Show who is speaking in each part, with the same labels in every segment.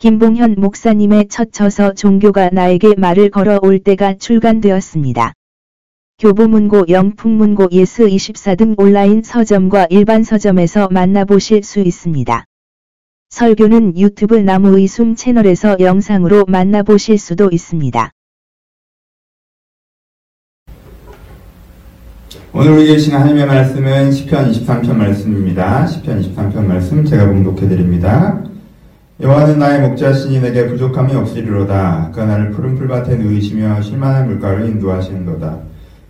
Speaker 1: 김봉현 목사님의 첫 저서 종교가 나에게 말을 걸어올 때가 출간되었습니다. 교보문고 영풍문고 예스24 등 온라인 서점과 일반 서점에서 만나보실 수 있습니다. 설교는 유튜브 나무의 숨 채널에서 영상으로 만나보실 수도 있습니다.
Speaker 2: 오늘 우리에게 주신 하나님의 말씀은 시편 23편 말씀입니다. 시편 23편 말씀 제가 봉독해 드립니다. 여호와는 나의 목자시니 내게 부족함이 없으리로다. 그가 나를 푸른 풀밭에 누이시며 실만한 물가를 인도하시는도다.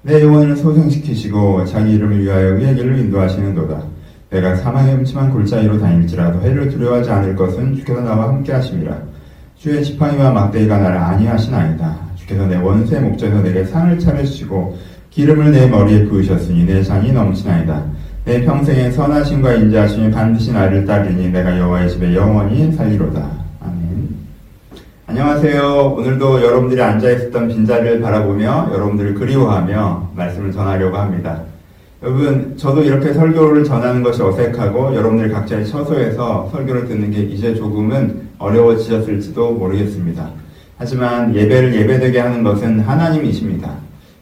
Speaker 2: 내 영혼을 소생시키시고 자기 이름을 위하여 의의 길을 인도하시는도다. 내가 사망의 음침한 골짜기로 다닐지라도 해를 두려워하지 않을 것은 주께서 나와 함께 하심이라. 주의 지팡이와 막대기가 나를 안위하시나이다. 주께서 내 원수의 목전에서 내게 상을 차려주시고 기름을 내 머리에 부으셨으니 내 장이 넘치나이다. 내 평생에 선하심과 인자하심이 반드시 나를 따르니 내가 여호와의 집에 영원히 살리로다. 아멘. 안녕하세요. 오늘도 여러분들이 앉아 있었던 빈자리를 바라보며 여러분들을 그리워하며 말씀을 전하려고 합니다. 여러분, 저도 이렇게 설교를 전하는 것이 어색하고 여러분들 각자의 처소에서 설교를 듣는 게 이제 조금은 어려워지셨을지도 모르겠습니다. 하지만 예배를 예배되게 하는 것은 하나님이십니다.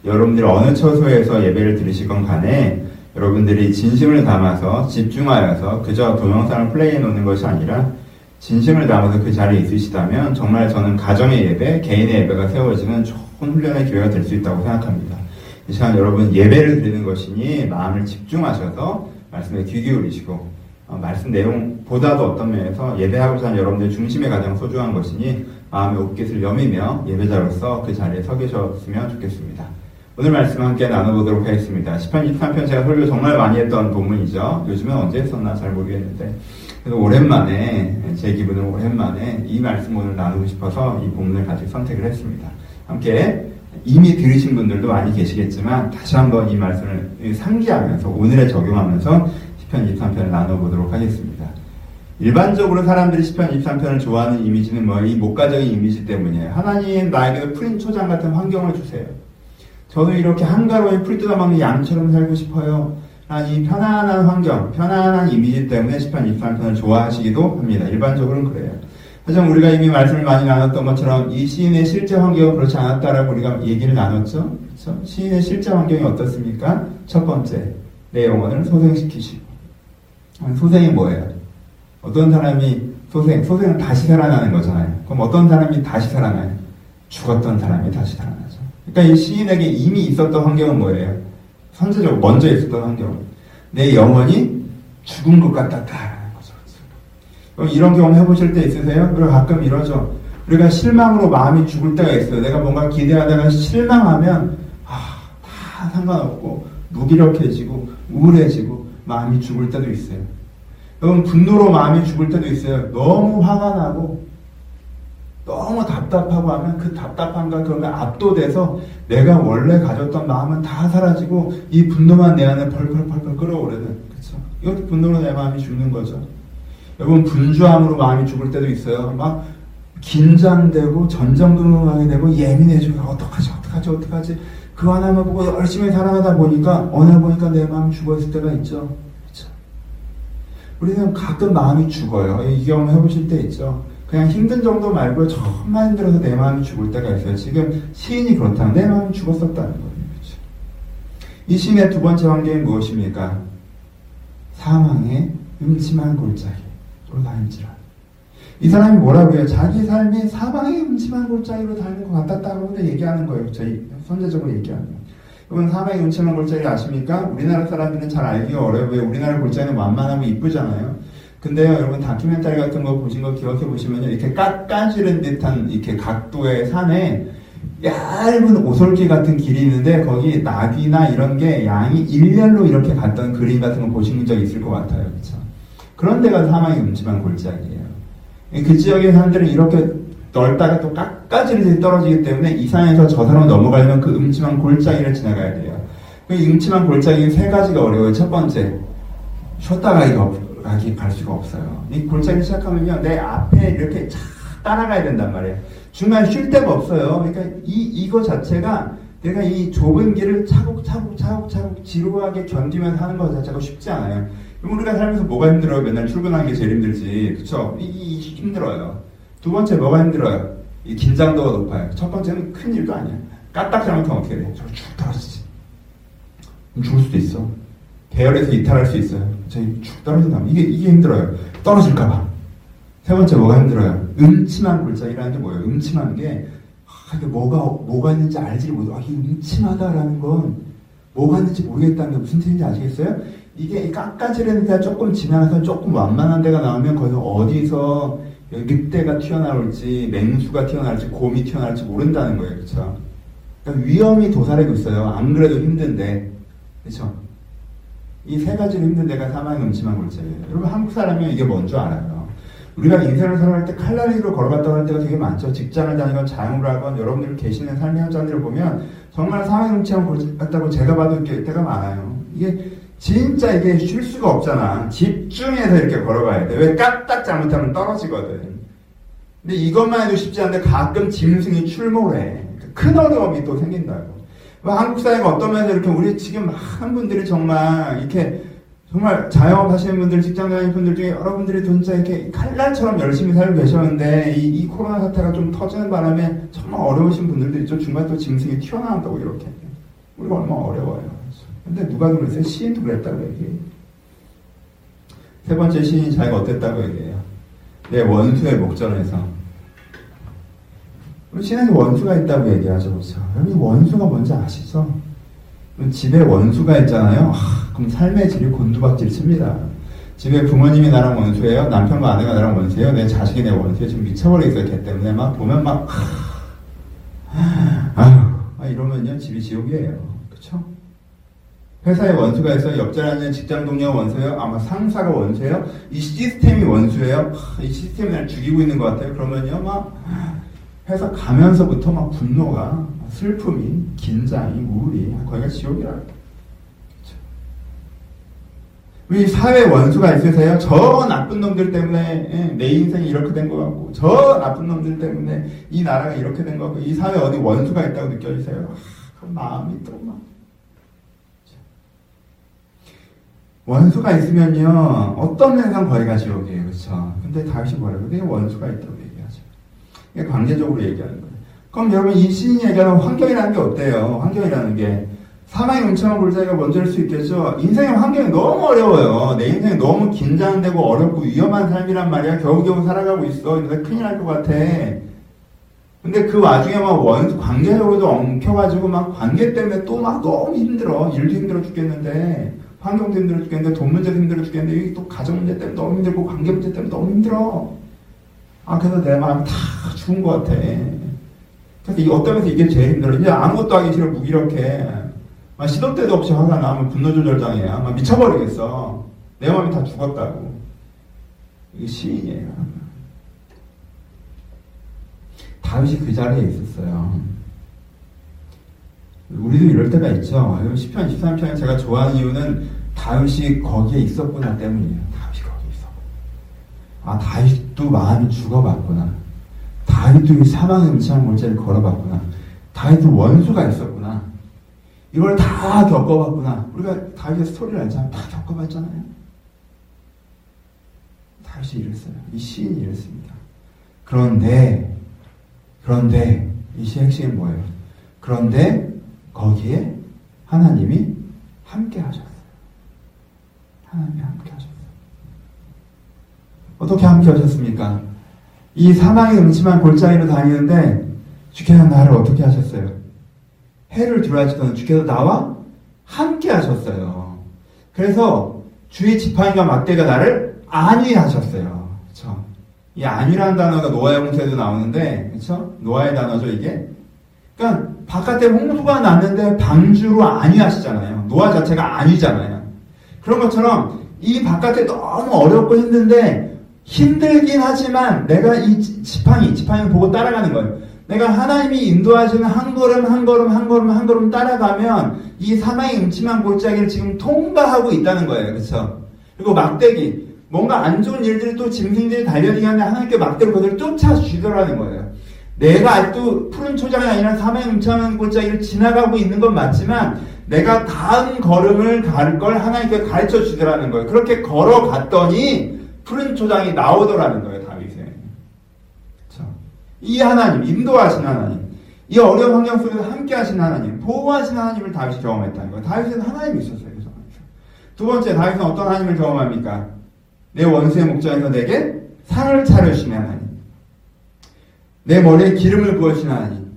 Speaker 2: 여러분들이 어느 처소에서 예배를 드리시건 간에 여러분들이 진심을 담아서 집중하여서 그저 동영상을 플레이해 놓는 것이 아니라 진심을 담아서 그 자리에 있으시다면 정말 저는 가정의 예배, 개인의 예배가 세워지는 좋은 훈련의 기회가 될 수 있다고 생각합니다. 이 시간 여러분 예배를 드리는 것이니 마음을 집중하셔서 말씀에 귀 기울이시고 어, 말씀 내용보다도 어떤 면에서 예배하고자 하는 여러분들 중심에 가장 소중한 것이니 마음의 옷깃을 여미며 예배자로서 그 자리에 서 계셨으면 좋겠습니다. 오늘 말씀 함께 나눠보도록 하겠습니다. 10편, 23편 제가 설교 정말 많이 했던 본문이죠. 요즘엔 언제 했었나 잘 모르겠는데. 그래서 오랜만에, 제 기분은 오랜만에 이 말씀 오늘 나누고 싶어서 이 본문을 가지고 선택을 했습니다. 함께 이미 들으신 분들도 많이 계시겠지만 다시 한번 이 말씀을 상기하면서 오늘에 적용하면서 10편, 23편을 나눠보도록 하겠습니다. 일반적으로 사람들이 10편, 23편을 좋아하는 이미지는 뭐 이 목가적인 이미지 때문이에요. 하나님 나에게 푸른 초장 같은 환경을 주세요. 저도 이렇게 한가로이 풀 뜯어먹는 양처럼 살고 싶어요. 이 편안한 환경, 편안한 이미지 때문에 10편, 23편을 좋아하시기도 합니다. 일반적으로는 그래요. 하지만 우리가 이미 말씀을 많이 나눴던 것처럼 이 시인의 실제 환경은 그렇지 않았다라고 우리가 얘기를 나눴죠. 그렇죠? 시인의 실제 환경이 어떻습니까? 첫 번째, 내 영혼을 소생시키시고. 소생이 뭐예요? 어떤 사람이 소생, 소생은 다시 살아나는 거잖아요. 그럼 어떤 사람이 다시 살아나요? 죽었던 사람이 다시 살아나요. 그러니까 이 시인에게 이미 있었던 환경은 뭐예요? 선제적으로 먼저 있었던 환경. 내 영혼이 죽은 것 거죠. 그럼 이런 경험 해보실 때 있으세요? 그리고 가끔 이러죠. 우리가 실망으로 마음이 죽을 때가 있어요. 내가 뭔가 기대하다가 실망하면 아, 다 상관없고 무기력해지고 우울해지고 마음이 죽을 때도 있어요. 여러분 분노로 마음이 죽을 때도 있어요. 너무 화가 나고 너무 답답하고 하면 그 답답함과 그런 압도돼서 내가 원래 가졌던 마음은 다 사라지고 이 분노만 내 안에 펄펄펄펄 끓어오르는 그렇죠? 이것도 분노로 내 마음이 죽는 거죠. 여러분 분주함으로 마음이 죽을 때도 있어요. 막 긴장되고 전정근하게 되고 예민해지고 어떡하지 어떡하지 어떡하지 그 하나만 보고 열심히 살아가다 보니까 어느 보니까 내 마음이 죽어있을 때가 있죠. 그렇죠? 우리는 가끔 마음이 죽어요. 이 경험 해보실 때 있죠. 그냥 힘든 정도 말고 정말 힘들어서 내 마음이 죽을 때가 있어요. 지금 시인이 그렇다면 내 마음이 죽었었다는 거예요. 그렇죠? 이 시인의 두 번째 환경이 무엇입니까? 사망의 음침한 골짜기로 다닐지라. 이 사람이 뭐라고 해요? 자기 삶이 사망의 음침한 골짜기로 다니는 것 같았다고 얘기하는 거예요. 저희 선제적으로 거예요. 여러분 사망의 음침한 골짜기 아십니까? 우리나라 사람들은 잘 알기가 어려워요. 왜 우리나라 골짜기는 완만하고 이쁘잖아요. 근데요, 여러분 다큐멘터리 같은 거 보신 거 기억해 보시면 이렇게 깎아지른 듯한 이렇게 각도의 산에 얇은 오솔길 같은 길이 있는데 거기 나비나 이런 게 양이 일렬로 이렇게 갔던 그림 같은 거 보신 적 있을 것 같아요. 그렇죠? 그런 데가 사망의 음침한 골짜기예요. 그 지역의 사람들은 이렇게 넓다가 또 깎아지르듯이 떨어지기 때문에 이 산에서 저 산으로 넘어가려면 그 음침한 골짜기를 지나가야 돼요. 그 음침한 골짜기 세 가지가 어려워요. 첫 번째, 쉬었다 가기가 없고 가기 갈 수가 없어요. 이 골짜기 시작하면요, 내 앞에 이렇게 쫙 따라가야 된단 말이에요. 중간에 쉴 데가 없어요. 그러니까 이, 이거 자체가 내가 이 좁은 길을 차곡차곡 차곡차곡 지루하게 견디면서 하는 것 자체가 쉽지 않아요. 우리가 살면서 뭐가 힘들어요? 맨날 출근하는 게 제일 힘들지. 그쵸? 이, 이 힘들어요. 두 번째 뭐가 힘들어요? 이 긴장도가 높아요. 첫 번째는 큰 일도 아니야. 까딱 잘못하면 어떻게 돼? 저쭉 떨어지지. 죽을 수도 있어. 계열에서 이탈할 수 있어요. 저희 축 떨어진다면 이게 이게 힘들어요. 떨어질까봐. 세 번째 뭐가 힘들어요? 음침한 골짜기라는 게 뭐예요? 음침한 게 아, 이게 뭐가 뭐가 있는지 알지 못해. 아, 이게 음침하다라는 건 뭐가 있는지 모르겠다는 게 무슨 뜻인지 아시겠어요? 이게 깎아지르는 데가 조금 지나서 조금 완만한 데가 나오면 거기서 어디서 늑대가 튀어나올지 맹수가 튀어나올지 곰이 튀어나올지 모른다는 거예요. 그렇죠? 그러니까 위험이 도사리고 있어요. 안 그래도 힘든데. 그렇죠? 이 세 가지로 힘든 데가 사망의 음침한 골짜기예요. 여러분 한국 사람이 이게 뭔 줄 알아요? 우리가 인생을 살아갈 때 칼날리로 걸어갔다 오는 때가 되게 많죠. 직장을 다니건 자영을 하건 여러분들 계시는 삶의 현장들을 보면 정말 사망의 음침한 골짜기다고 제가 봐도 때가 많아요. 이게 진짜 이게 쉴 수가 없잖아. 집중해서 이렇게 걸어가야 돼. 왜 까딱 잘못하면 떨어지거든. 근데 이것만 해도 쉽지 않은데 가끔 짐승이 출몰해. 큰 어려움이 또 생긴다고. 뭐 한국 사회가 어떤 면에서 이렇게 우리 지금 많은 분들이 정말 이렇게 정말 자영업 하시는 분들, 직장 다니는 분들 중에 여러분들이 진짜 이렇게 칼날처럼 열심히 살고 계셨는데 이, 이 코로나 사태가 좀 터지는 바람에 정말 어려우신 분들도 있죠. 중간에 또 짐승이 튀어나온다고 이렇게. 우리가 얼마나 어려워요. 근데 누가 그랬어요? 시인도 그랬다고 얘기해요. 세 번째 시인이 자기가 어땠다고 얘기해요. 내 원수의 목전에서. 우리 신에게 원수가 있다고 얘기하죠. 그렇죠? 여러분 원수가 뭔지 아시죠? 집에 원수가 있잖아요. 하, 그럼 삶의 질이 곤두박질 칩니다. 집에 부모님이 나랑 원수예요. 남편과 아내가 나랑 원수예요. 내 자식이 내 원수예요. 지금 미쳐버리겠어요. 걔 때문에 막 보면 막 아휴 이러면요 집이 지옥이에요. 그렇죠? 회사에 원수가 있어요. 옆자리 앉는 직장 동료가 원수예요. 아마 상사가 원수예요. 이 시스템이 원수예요. 이 시스템이 날 죽이고 있는 것 같아요. 그러면요, 막 회사 가면서부터 막 분노가, 슬픔이, 긴장이, 우울이 거기가 지옥이라. 우리 사회 원수가 있으세요? 저 나쁜 놈들 때문에 예, 내 인생이 이렇게 된 것 같고, 저 나쁜 놈들 때문에 이 나라가 이렇게 된 것 같고, 이 사회 어디 원수가 있다고 느껴지세요? 아, 그 마음이 또 막. 원수가 있으면요, 어떤 면상 거리가 지옥이에요. 그렇죠? 근데 다시 뭐라고? 원수가 있다고 관계적으로 얘기하는 거예요. 그럼 여러분, 이 시인이 얘기하는 환경이라는 게 어때요? 환경이라는 게. 사망의 음침한 골짜기가 먼저일 수 있겠죠? 인생의 환경이 너무 어려워요. 내 인생이 너무 긴장되고 어렵고 위험한 삶이란 말이야. 겨우겨우 살아가고 있어. 근데 큰일 날 것 같아. 근데 그 와중에 막 원수, 관계적으로도 엉켜가지고 막 관계 때문에 또 막 너무 힘들어. 일도 힘들어 죽겠는데. 환경도 힘들어 죽겠는데 돈 문제도 힘들어 죽겠는데 여기 또 가정 문제 때문에 너무 힘들고 관계 문제 때문에 너무 힘들어. 아 그래서 내 마음 다 죽은 것 같아. 그래서 이 어떤 면에서 이게 제일 힘들어. 이제 아무것도 하기 싫어 무기력해. 막 시도 때도 없이 화가 나면 분노 조절장애. 막 미쳐버리겠어. 내 마음이 다 죽었다고. 이게 시인이에요. 다윗이 그 자리에 있었어요. 우리도 이럴 때가 있죠. 10편, 13편 제가 좋아하는 이유는 다윗이 거기에 있었구나 때문이에요. 다윗이. 아, 다윗도 마음이 죽어봤구나. 다윗도 이 사망의 음침한 골짜기를 걸어봤구나. 다윗도 원수가 있었구나. 이걸 다 겪어봤구나. 우리가 다윗의 스토리를 알잖아요. 다 겪어봤잖아요. 다윗이 이랬어요. 이 시인이 이랬습니다. 그런데, 그런데, 이 시의 핵심은 뭐예요? 그런데, 거기에 하나님이 함께 하셨어요. 하나님이 함께 하셨 어떻게 함께 하셨습니까? 이 사망의 음침한 골짜기로 다니는데 주께서 나를 어떻게 하셨어요? 해를 들어하시던 주께서 나와 함께 하셨어요. 그래서 주의 지팡이가 막대가 나를 안위하셨어요. 그렇죠? 이 안위라는 단어가 노아의 홍수에도 나오는데, 그렇죠? 노아의 단어죠 이게. 그러니까 바깥에 홍수가 났는데 방주로 안위하시잖아요. 노아 자체가 안위잖아요. 그런 것처럼 이 바깥에 너무 어렵고 힘든데 힘들긴 하지만 내가 이 지팡이, 지팡이를 보고 따라가는 거예요. 내가 하나님이 인도하시는 한 걸음 한 걸음 한 걸음 한 걸음 따라가면 이 사망의 음침한 골짜기를 지금 통과하고 있다는 거예요. 그렇죠? 그리고 막대기 뭔가 안 좋은 일들이 또 짐승들이 달려들게 하는데 하나님께 막대로 그들을 쫓아주더라는 거예요. 내가 아직도 푸른 초장이 아니라 사망의 음침한 골짜기를 지나가고 있는 건 맞지만 내가 다음 걸음을 갈 걸 하나님께 가르쳐 주더라는 거예요. 그렇게 걸어갔더니 푸른 초장이 나오더라는 거예요, 다윗에. 이 하나님, 인도하신 하나님, 이 어려운 환경 속에서 함께 하신 하나님, 보호하신 하나님을 다윗이 경험했다는 거예요. 다윗은 하나님이 있었어요. 그래서. 두 번째, 다윗은 어떤 하나님을 경험합니까? 내 원수의 목전에서 내게 상을 차려주시는 하나님. 내 머리에 기름을 부어주시는 하나님.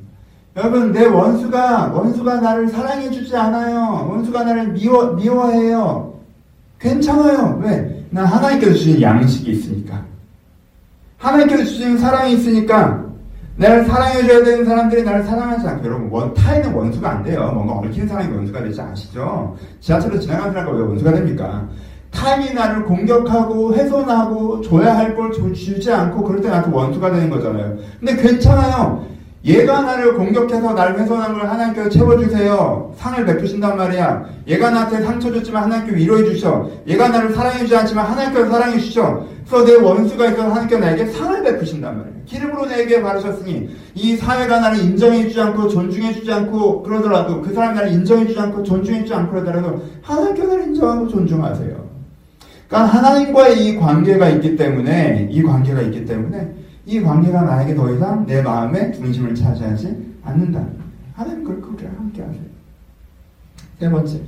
Speaker 2: 여러분, 내 원수가, 원수가 나를 사랑해주지 않아요. 원수가 나를 미워, 미워해요. 괜찮아요. 왜? 난 하나님께서 주신 양식이 있으니까. 하나님께서 주신 사랑이 있으니까 나를 사랑해줘야 되는 사람들이 나를 사랑하지 않고 여러분 원, 타인은 원수가 안 돼요. 뭔가 얽힌 사람이 원수가 되지 않으시죠? 지하철로 지나가는 사람과 왜 원수가 됩니까? 타인이 나를 공격하고 훼손하고 줘야 할 걸 주지 않고 그럴 때 나한테 원수가 되는 거잖아요. 근데 괜찮아요. 얘가 나를 공격해서 나를 훼손한 걸 하나님께서 채워주세요. 상을 베푸신단 말이야. 얘가 나한테 상처 줬지만 하나님께 위로해 주셔. 얘가 나를 사랑해주지 않지만 하나님께서 사랑해 주시죠. 그래서 내 원수가 있어서 하나님께서 나에게 상을 베푸신단 말이야. 기름으로 내게 바르셨으니 이 사회가 나를 인정해 주지 않고 존중해 주지 않고 그러더라도 그 사람이 나를 인정해 주지 않고 존중해 주지 않고 그러더라도 하나님께서 나를 인정하고 존중하세요. 그러니까 하나님과의 이 관계가 있기 때문에 이 관계가 있기 때문에 이 관계가 나에게 더 이상 내 마음의 중심을 차지하지 않는다. 하나님 그렇게 함께 하세요. 세 번째.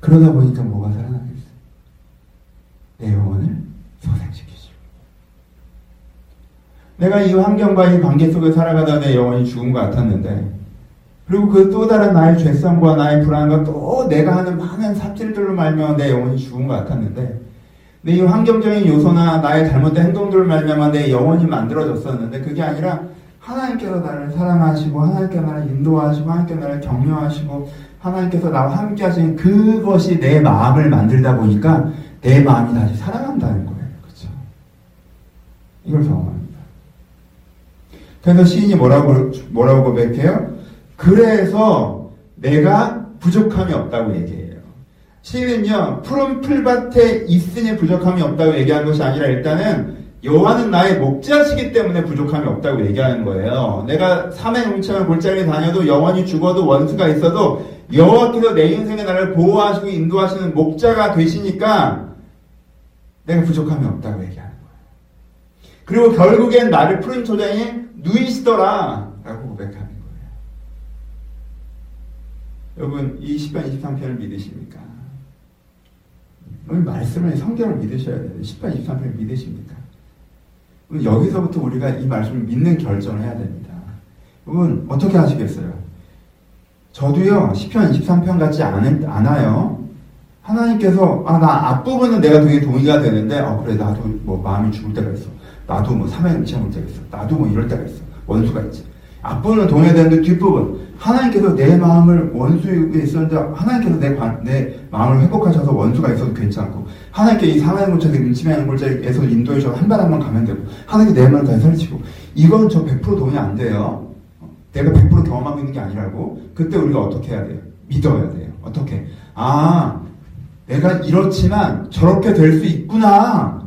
Speaker 2: 그러다 보니까 뭐가 살아나겠어요? 내 영혼을 소생시키죠. 내가 이 환경과 이 관계 속에 살아가다 내 영혼이 죽은 것 같았는데, 그리고 그 또 다른 나의 죄성과 나의 불안과 또 내가 하는 많은 삽질들로 말며 내 영혼이 죽은 것 같았는데, 내이 환경적인 요소나 나의 잘못된 행동들을 말미암아 내 영혼이 만들어졌었는데 그게 아니라 하나님께서 나를 사랑하시고 하나님께서 나를 인도하시고 하나님께서 나를 격려하시고 하나님께서 나와 함께 하시는 그것이 내 마음을 만들다 보니까 내 마음이 다시 살아간다는 거예요. 그렇죠? 이걸 경험합니다. 그래서 시인이 뭐라고 뭐라고 고백해요? 그래서 내가 부족함이 없다고 얘기해요. 시인은요, 푸른 풀밭에 있으니 부족함이 없다고 얘기한 것이 아니라 일단은 여호와는 나의 목자시기 때문에 부족함이 없다고 얘기하는 거예요. 내가 삼의 용창을 골짜기에 다녀도 영원히 죽어도 원수가 있어도 여호와께서 내 인생의 나를 보호하시고 인도하시는 목자가 되시니까 내가 부족함이 없다고 얘기하는 거예요. 그리고 결국엔 나를 푸른 초장에 누이시더라 라고 고백하는 거예요. 여러분 이 10편 23편을 믿으십니까? 오늘 말씀을 성경을 믿으셔야 돼요. 10편 23편을 믿으십니까? 여기서부터 우리가 이 말씀을 믿는 결정을 해야 됩니다. 여러분 어떻게 하시겠어요? 저도요 10편 23편 같지 않, 않아요. 하나님께서 아 나 앞부분은 내가 되게 동의가 되는데 어 그래 나도 뭐 마음이 죽을 때가 있어. 나도 뭐 사명에 미치는 때가 있어. 나도 뭐 이럴 때가 있어. 원수가 있지. 앞부분은 동의되는데 뒷부분 하나님께서 내 마음을 원수에 있었는데 하나님께서 내, 내 마음을 회복하셔서 원수가 있어도 괜찮고 하나님께 이 상하의 골짜기 음침의 골짜기에서 인도해 주셔서 한번 가면 되고 하나님께 내 마음을 다시 설치고 이건 저 100% 동의 안 돼요. 내가 100% 경험하고 있는 게 아니라고 그때 우리가 어떻게 해야 돼요? 믿어야 돼요. 어떻게? 아 내가 이렇지만 저렇게 될 수 있구나.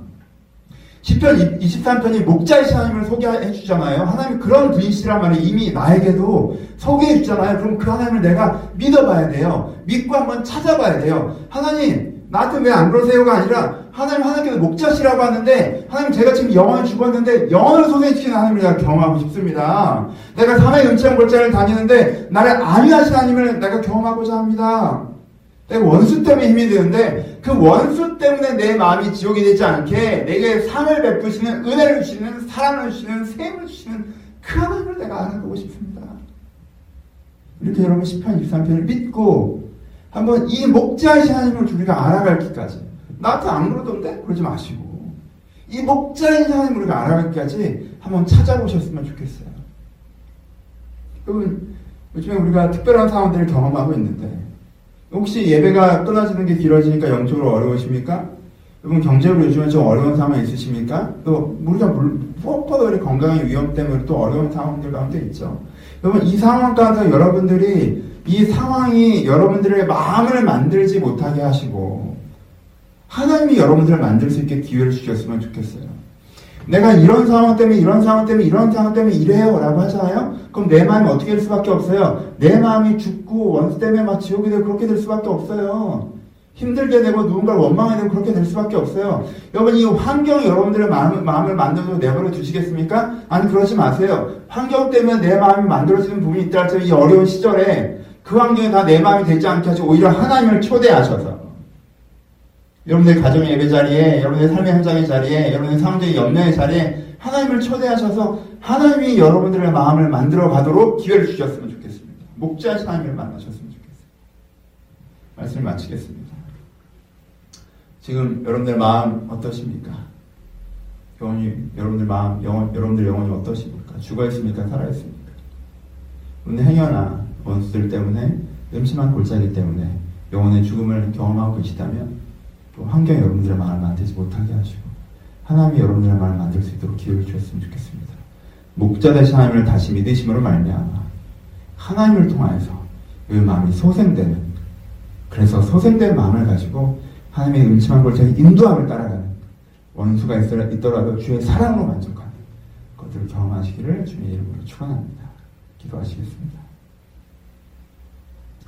Speaker 2: 10편 23편이 목자이신 하나님을 소개해 주잖아요. 하나님 그런 분이시란 말이 이미 나에게도 소개해 주잖아요. 그럼 그 하나님을 내가 믿어봐야 돼요. 믿고 한번 찾아봐야 돼요. 하나님 나한테 왜 안 그러세요가 아니라 하나님 하나님께서 목자시라고 하는데 하나님 제가 지금 영원을 죽었는데 영원을 소생시키는 하나님을 내가 경험하고 싶습니다. 내가 사나의 은치한 골짜기를 다니는데 나를 안위하신 하나님을 내가 경험하고자 합니다. 내가 원수 때문에 힘이 드는데 그 원수 때문에 내 마음이 지옥이 되지 않게 내게 상을 베푸시는 은혜를 주시는 사랑을 주시는 세임을 주시는 그 하나님을 내가 알아보고 싶습니다. 이렇게 여러분 10편 23편을 믿고 한번 이 목자이신 하나님을 우리가 알아갈기까지 나한테 안 그러던데? 그러지 마시고 이 목자이신 하나님을 우리가 알아갈기까지 한번 찾아보셨으면 좋겠어요. 여러분 요즘에 우리가 특별한 상황들을 경험하고 있는데 혹시 예배가 끊어지는 게 길어지니까 영적으로 어려우십니까? 여러분 경제로 요즘에 좀 어려운 상황 있으십니까? 또 우리가 무엇보다 우리 건강의 위험 때문에 또 어려운 상황들 가운데 있죠. 여러분 이 상황 가운데 여러분들이 이 상황이 여러분들의 마음을 만들지 못하게 하시고 하나님이 여러분들을 만들 수 있게 기회를 주셨으면 좋겠어요. 내가 이런 상황 때문에 이런 상황 때문에 이런 상황 때문에 이래요 라고 하잖아요. 그럼 내 마음이 어떻게 될 수밖에 없어요. 내 마음이 죽고 원수 때문에 막 지옥이 되고 그렇게 될 수밖에 없어요. 힘들게 되고 누군가를 원망하게 되고 그렇게 될 수밖에 없어요. 여러분 이 환경이 여러분들의 마음, 마음을 만들어서 내버려 두시겠습니까? 아니 그러지 마세요. 환경 때문에 내 마음이 만들어지는 부분이 있다 할지이 어려운 시절에 그 환경이 다 내 마음이 되지 않게 하시고 오히려 하나님을 초대하셔서 여러분의 가정의 예배 자리에 여러분의 삶의 현장의 자리에 여러분의 사람들의 염려의 자리에 하나님을 초대하셔서 하나님이 여러분들의 마음을 만들어 가도록 기회를 주셨으면 좋겠습니다. 목자의 하나님을 만나셨으면 좋겠습니다. 말씀을 마치겠습니다. 지금 여러분들 마음 어떠십니까? 영혼이 여러분들 마음 영혼 여러분들 영혼이 어떠십니까? 죽어 있습니까? 살아 있습니까? 오늘 행여나 원수들 때문에 음침한 골짜기 때문에 영혼의 죽음을 경험하고 계시다면 또 환경이 여러분들의 마음을 만들지 못하게 하시고 하나님이 여러분들의 마음을 만들 수 있도록 기회를 주셨으면 좋겠습니다. 목자 되신 하나님을 다시 믿으심으로 말미암아 하나님을 통하여서 그 마음이 소생되는 그래서 소생된 마음을 가지고 하나님의 음침한 골짜기 인도함을 따라가는 원수가 있더라도 주의 사랑으로 만족하는 것들을 경험하시기를 주의 이름으로 축원합니다. 기도하시겠습니다.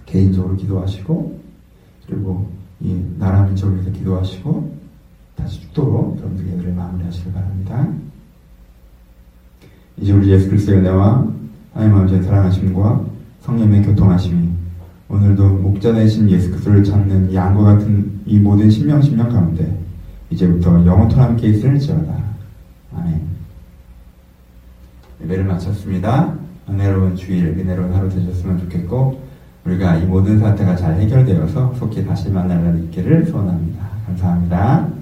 Speaker 2: 개인적으로 기도하시고 그리고 이 나라 민족을 위해서 기도하시고 다시 죽도록 여러분들 예배를 마무리하시길 바랍니다. 이제 우리 예수 그리스도의 은혜와 하나님 아버지의 사랑하심과 성령의 교통하심이 오늘도 목자 되신 예수 그리스도를 찾는 양과 같은 이 모든 신명 신명 가운데 이제부터 영원토 함께 있을지어다. 아멘. 예배를 마쳤습니다. 은혜로운 주일, 은혜로운 하루 되셨으면 좋겠고 우리가 이 모든 사태가 잘 해결되어서 속히 다시 만날 날이 있기를 소원합니다. 감사합니다.